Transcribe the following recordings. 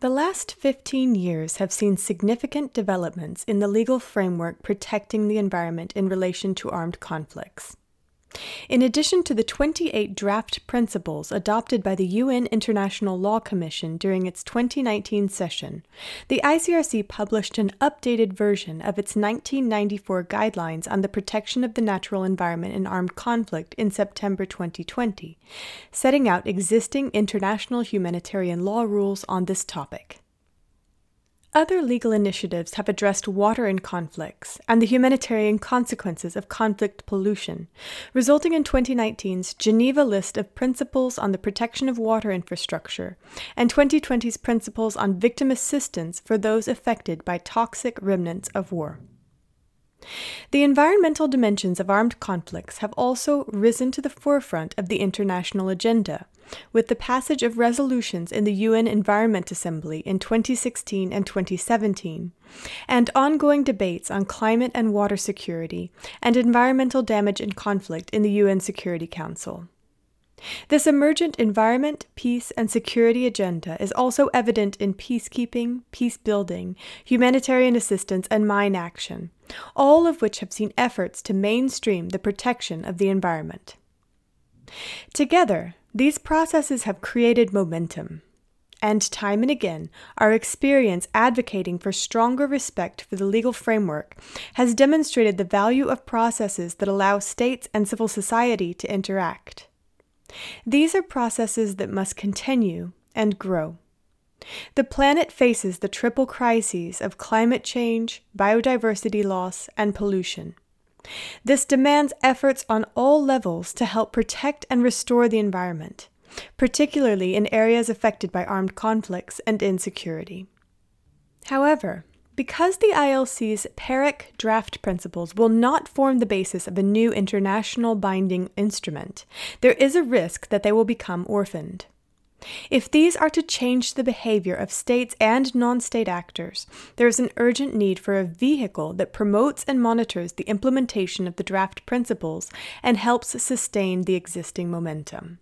The last 15 years have seen significant developments in the legal framework protecting the environment in relation to armed conflicts. In addition to the 28 draft principles adopted by the UN International Law Commission during its 2019 session, the ICRC published an updated version of its 1994 guidelines on the protection of the natural environment in armed conflict in September 2020, setting out existing international humanitarian law rules on this topic. Other legal initiatives have addressed water in conflicts and the humanitarian consequences of conflict pollution, resulting in 2019's Geneva List of Principles on the Protection of Water Infrastructure and 2020's Principles on Victim Assistance for Those Affected by Toxic Remnants of War. The environmental dimensions of armed conflicts have also risen to the forefront of the international agenda, with the passage of resolutions in the UN Environment Assembly in 2016 and 2017, and ongoing debates on climate and water security and environmental damage in conflict in the UN Security Council. This emergent environment, peace, and security agenda is also evident in peacekeeping, peace building, humanitarian assistance, and mine action, all of which have seen efforts to mainstream the protection of the environment. Together, these processes have created momentum. And time and again, our experience advocating for stronger respect for the legal framework has demonstrated the value of processes that allow states and civil society to interact. These are processes that must continue and grow. The planet faces the triple crises of climate change, biodiversity loss, and pollution. This demands efforts on all levels to help protect and restore the environment, particularly in areas affected by armed conflicts and insecurity. However, because the ILC's PERAC draft principles will not form the basis of a new international binding instrument, there is a risk that they will become orphaned. If these are to change the behavior of states and non state actors, there is an urgent need for a vehicle that promotes and monitors the implementation of the draft principles and helps sustain the existing momentum.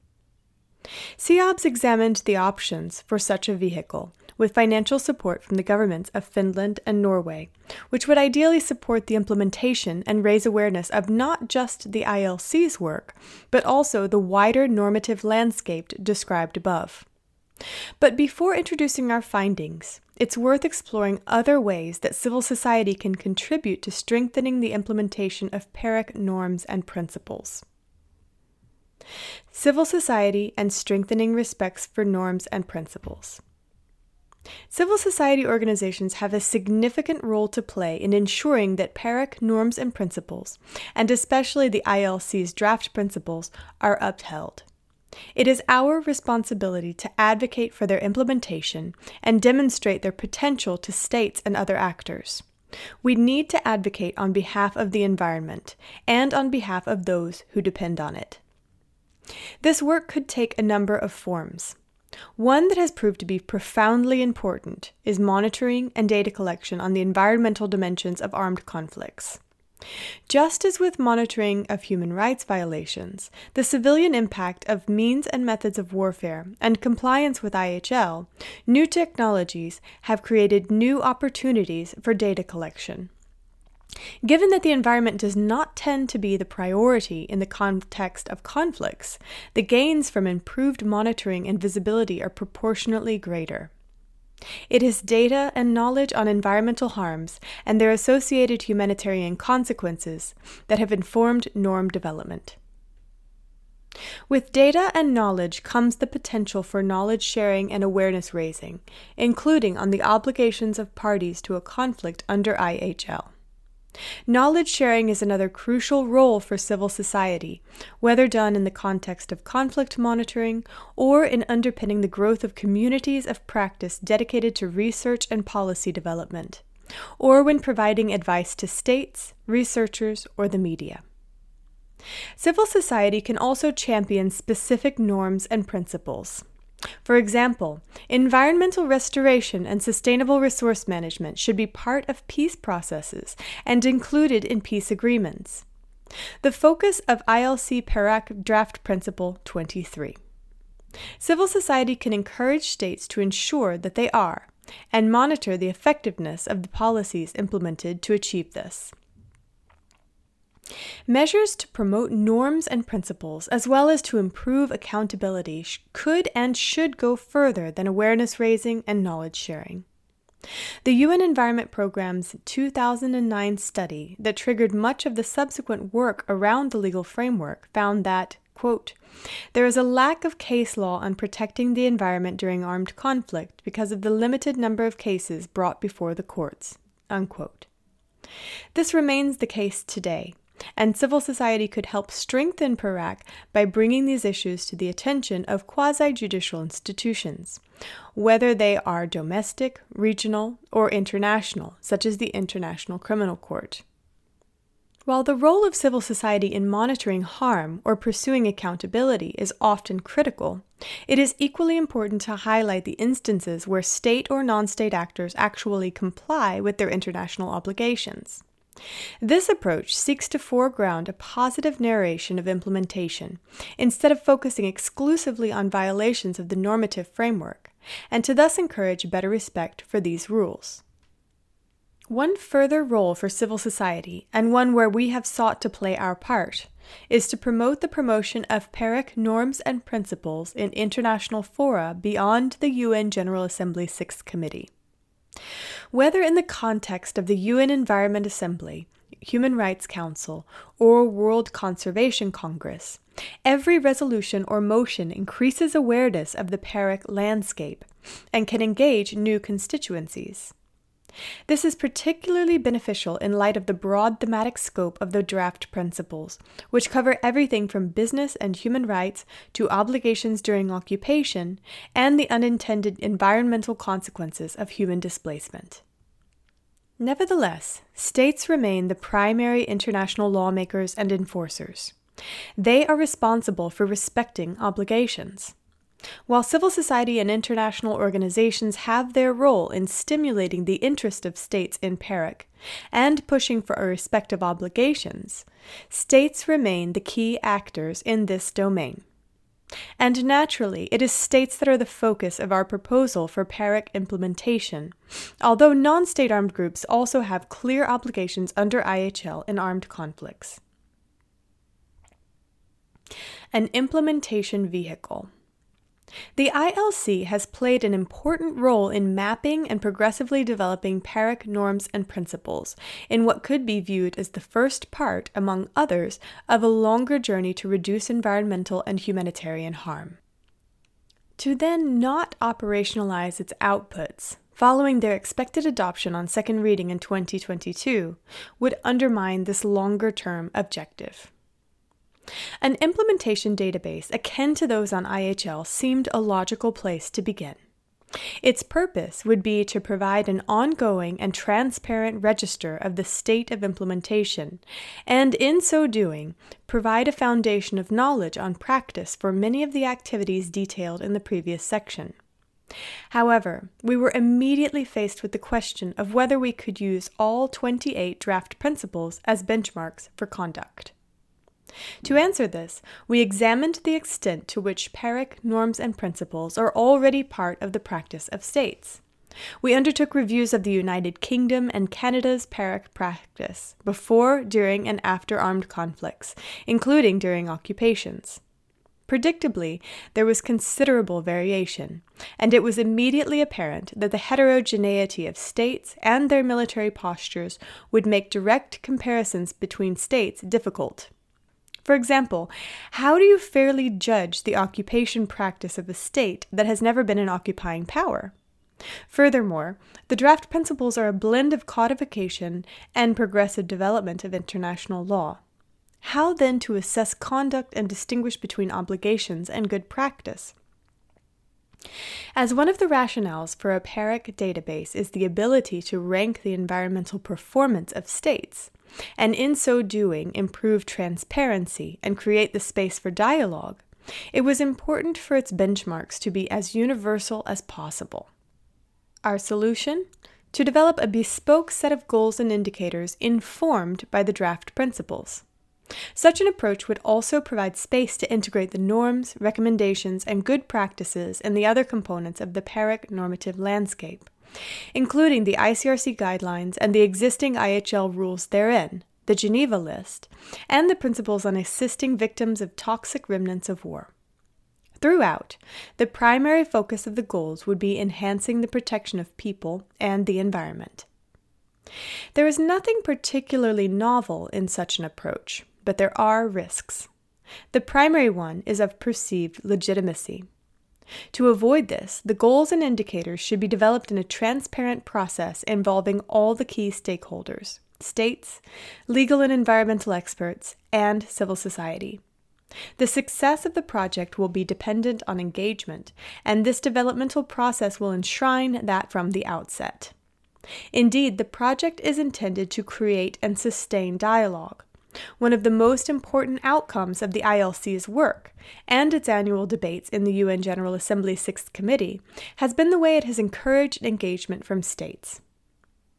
CEOBS examined the options for such a vehicle, with financial support from the governments of Finland and Norway, which would ideally support the implementation and raise awareness of not just the ILC's work, but also the wider normative landscape described above. But before introducing our findings, it's worth exploring other ways that civil society can contribute to strengthening the implementation of PERAC norms and principles. Civil society and strengthening respects for norms and principles. Civil society organizations have a significant role to play in ensuring that PERAC norms and principles, and especially the ILC's draft principles, are upheld. It is our responsibility to advocate for their implementation and demonstrate their potential to states and other actors. We need to advocate on behalf of the environment and on behalf of those who depend on it. This work could take a number of forms. One that has proved to be profoundly important is monitoring and data collection on the environmental dimensions of armed conflicts. Just as with monitoring of human rights violations, the civilian impact of means and methods of warfare and compliance with IHL, new technologies have created new opportunities for data collection. Given that the environment does not tend to be the priority in the context of conflicts, the gains from improved monitoring and visibility are proportionately greater. It is data and knowledge on environmental harms and their associated humanitarian consequences that have informed norm development. With data and knowledge comes the potential for knowledge sharing and awareness raising, including on the obligations of parties to a conflict under IHL. Knowledge sharing is another crucial role for civil society, whether done in the context of conflict monitoring or in underpinning the growth of communities of practice dedicated to research and policy development, or when providing advice to states, researchers, or the media. Civil society can also champion specific norms and principles. For example, environmental restoration and sustainable resource management should be part of peace processes and included in peace agreements. The focus of ILC PERAC Draft Principle 23. Civil society can encourage states to ensure that they are, and monitor the effectiveness of the policies implemented to achieve this. Measures to promote norms and principles, as well as to improve accountability, could and should go further than awareness raising and knowledge sharing. The UN Environment Programme's 2009 study that triggered much of the subsequent work around the legal framework found that, quote, there is a lack of case law on protecting the environment during armed conflict because of the limited number of cases brought before the courts. Unquote. This remains the case today, and civil society could help strengthen PERAC by bringing these issues to the attention of quasi judicial institutions, whether they are domestic, regional, or international, such as the International Criminal Court. While the role of civil society in monitoring harm or pursuing accountability is often critical, it is equally important to highlight the instances where state or non state actors actually comply with their international obligations. This approach seeks to foreground a positive narration of implementation, instead of focusing exclusively on violations of the normative framework, and to thus encourage better respect for these rules. One further role for civil society, and one where we have sought to play our part, is to promote the promotion of PERAC norms and principles in international fora beyond the UN General Assembly Sixth Committee. Whether in the context of the UN Environment Assembly, Human Rights Council, or World Conservation Congress, every resolution or motion increases awareness of the PERAC landscape and can engage new constituencies. This is particularly beneficial in light of the broad thematic scope of the draft principles, which cover everything from business and human rights to obligations during occupation and the unintended environmental consequences of human displacement. Nevertheless, states remain the primary international lawmakers and enforcers. They are responsible for respecting obligations. While civil society and international organizations have their role in stimulating the interest of states in PERAC and pushing for a respect of obligations, states remain the key actors in this domain. And naturally, it is states that are the focus of our proposal for PERAC implementation, although non state armed groups also have clear obligations under IHL in armed conflicts. An implementation vehicle. The ILC has played an important role in mapping and progressively developing PERAC norms and principles in what could be viewed as the first part, among others, of a longer journey to reduce environmental and humanitarian harm. To then not operationalize its outputs, following their expected adoption on second reading in 2022, would undermine this longer term objective. An implementation database akin to those on IHL seemed a logical place to begin. Its purpose would be to provide an ongoing and transparent register of the state of implementation, and in so doing, provide a foundation of knowledge on practice for many of the activities detailed in the previous section. However, we were immediately faced with the question of whether we could use all 28 draft principles as benchmarks for conduct. To answer this, we examined the extent to which PERAC norms and principles are already part of the practice of states. We undertook reviews of the United Kingdom and Canada's PERAC practice before, during, and after armed conflicts, including during occupations. Predictably, there was considerable variation, and it was immediately apparent that the heterogeneity of states and their military postures would make direct comparisons between states difficult. For example, how do you fairly judge the occupation practice of a state that has never been an occupying power? Furthermore, the draft principles are a blend of codification and progressive development of international law. How then to assess conduct and distinguish between obligations and good practice? As one of the rationales for a PERAC database is the ability to rank the environmental performance of states, and in so doing improve transparency and create the space for dialogue, it was important for its benchmarks to be as universal as possible. Our solution? To develop a bespoke set of goals and indicators informed by the draft principles. Such an approach would also provide space to integrate the norms, recommendations, and good practices in the other components of the PERAC normative landscape, including the ICRC guidelines and the existing IHL rules therein, the Geneva List, and the principles on assisting victims of toxic remnants of war. Throughout, the primary focus of the goals would be enhancing the protection of people and the environment. There is nothing particularly novel in such an approach, but there are risks. The primary one is of perceived legitimacy. To avoid this, the goals and indicators should be developed in a transparent process involving all the key stakeholders states, legal and environmental experts, and civil society. The success of the project will be dependent on engagement, and this developmental process will enshrine that from the outset. Indeed, the project is intended to create and sustain dialogue, one of the most important outcomes of the ILC's work and its annual debates in the UN General Assembly Sixth Committee has been the way it has encouraged engagement from states.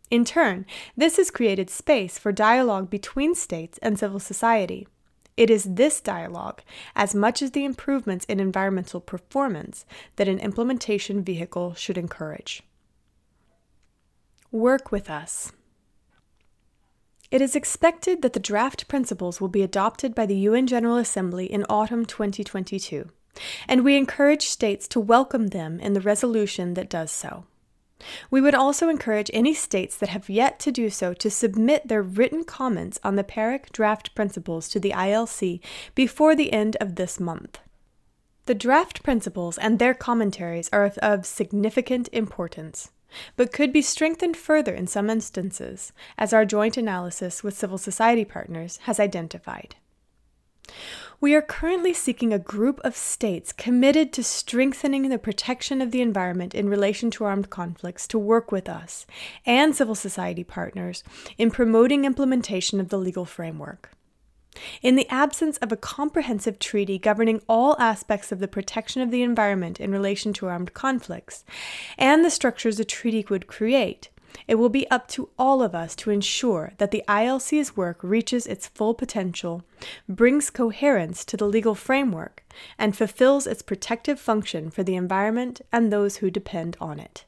In turn, this has created space for dialogue between states and civil society. It is this dialogue, as much as the improvements in environmental performance, that an implementation vehicle should encourage. Work with us. It is expected that the draft principles will be adopted by the UN General Assembly in autumn 2022, and we encourage states to welcome them in the resolution that does so. We would also encourage any states that have yet to do so to submit their written comments on the PERAC draft principles to the ILC before the end of this month. The draft principles and their commentaries are of, of significant importance, but could be strengthened further in some instances, as our joint analysis with civil society partners has identified. We are currently seeking a group of states committed to strengthening the protection of the environment in relation to armed conflicts to work with us and civil society partners in promoting implementation of the legal framework. In the absence of a comprehensive treaty governing all aspects of the protection of the environment in relation to armed conflicts, and the structures a treaty would create, it will be up to all of us to ensure that the ILC's work reaches its full potential, brings coherence to the legal framework, and fulfills its protective function for the environment and those who depend on it.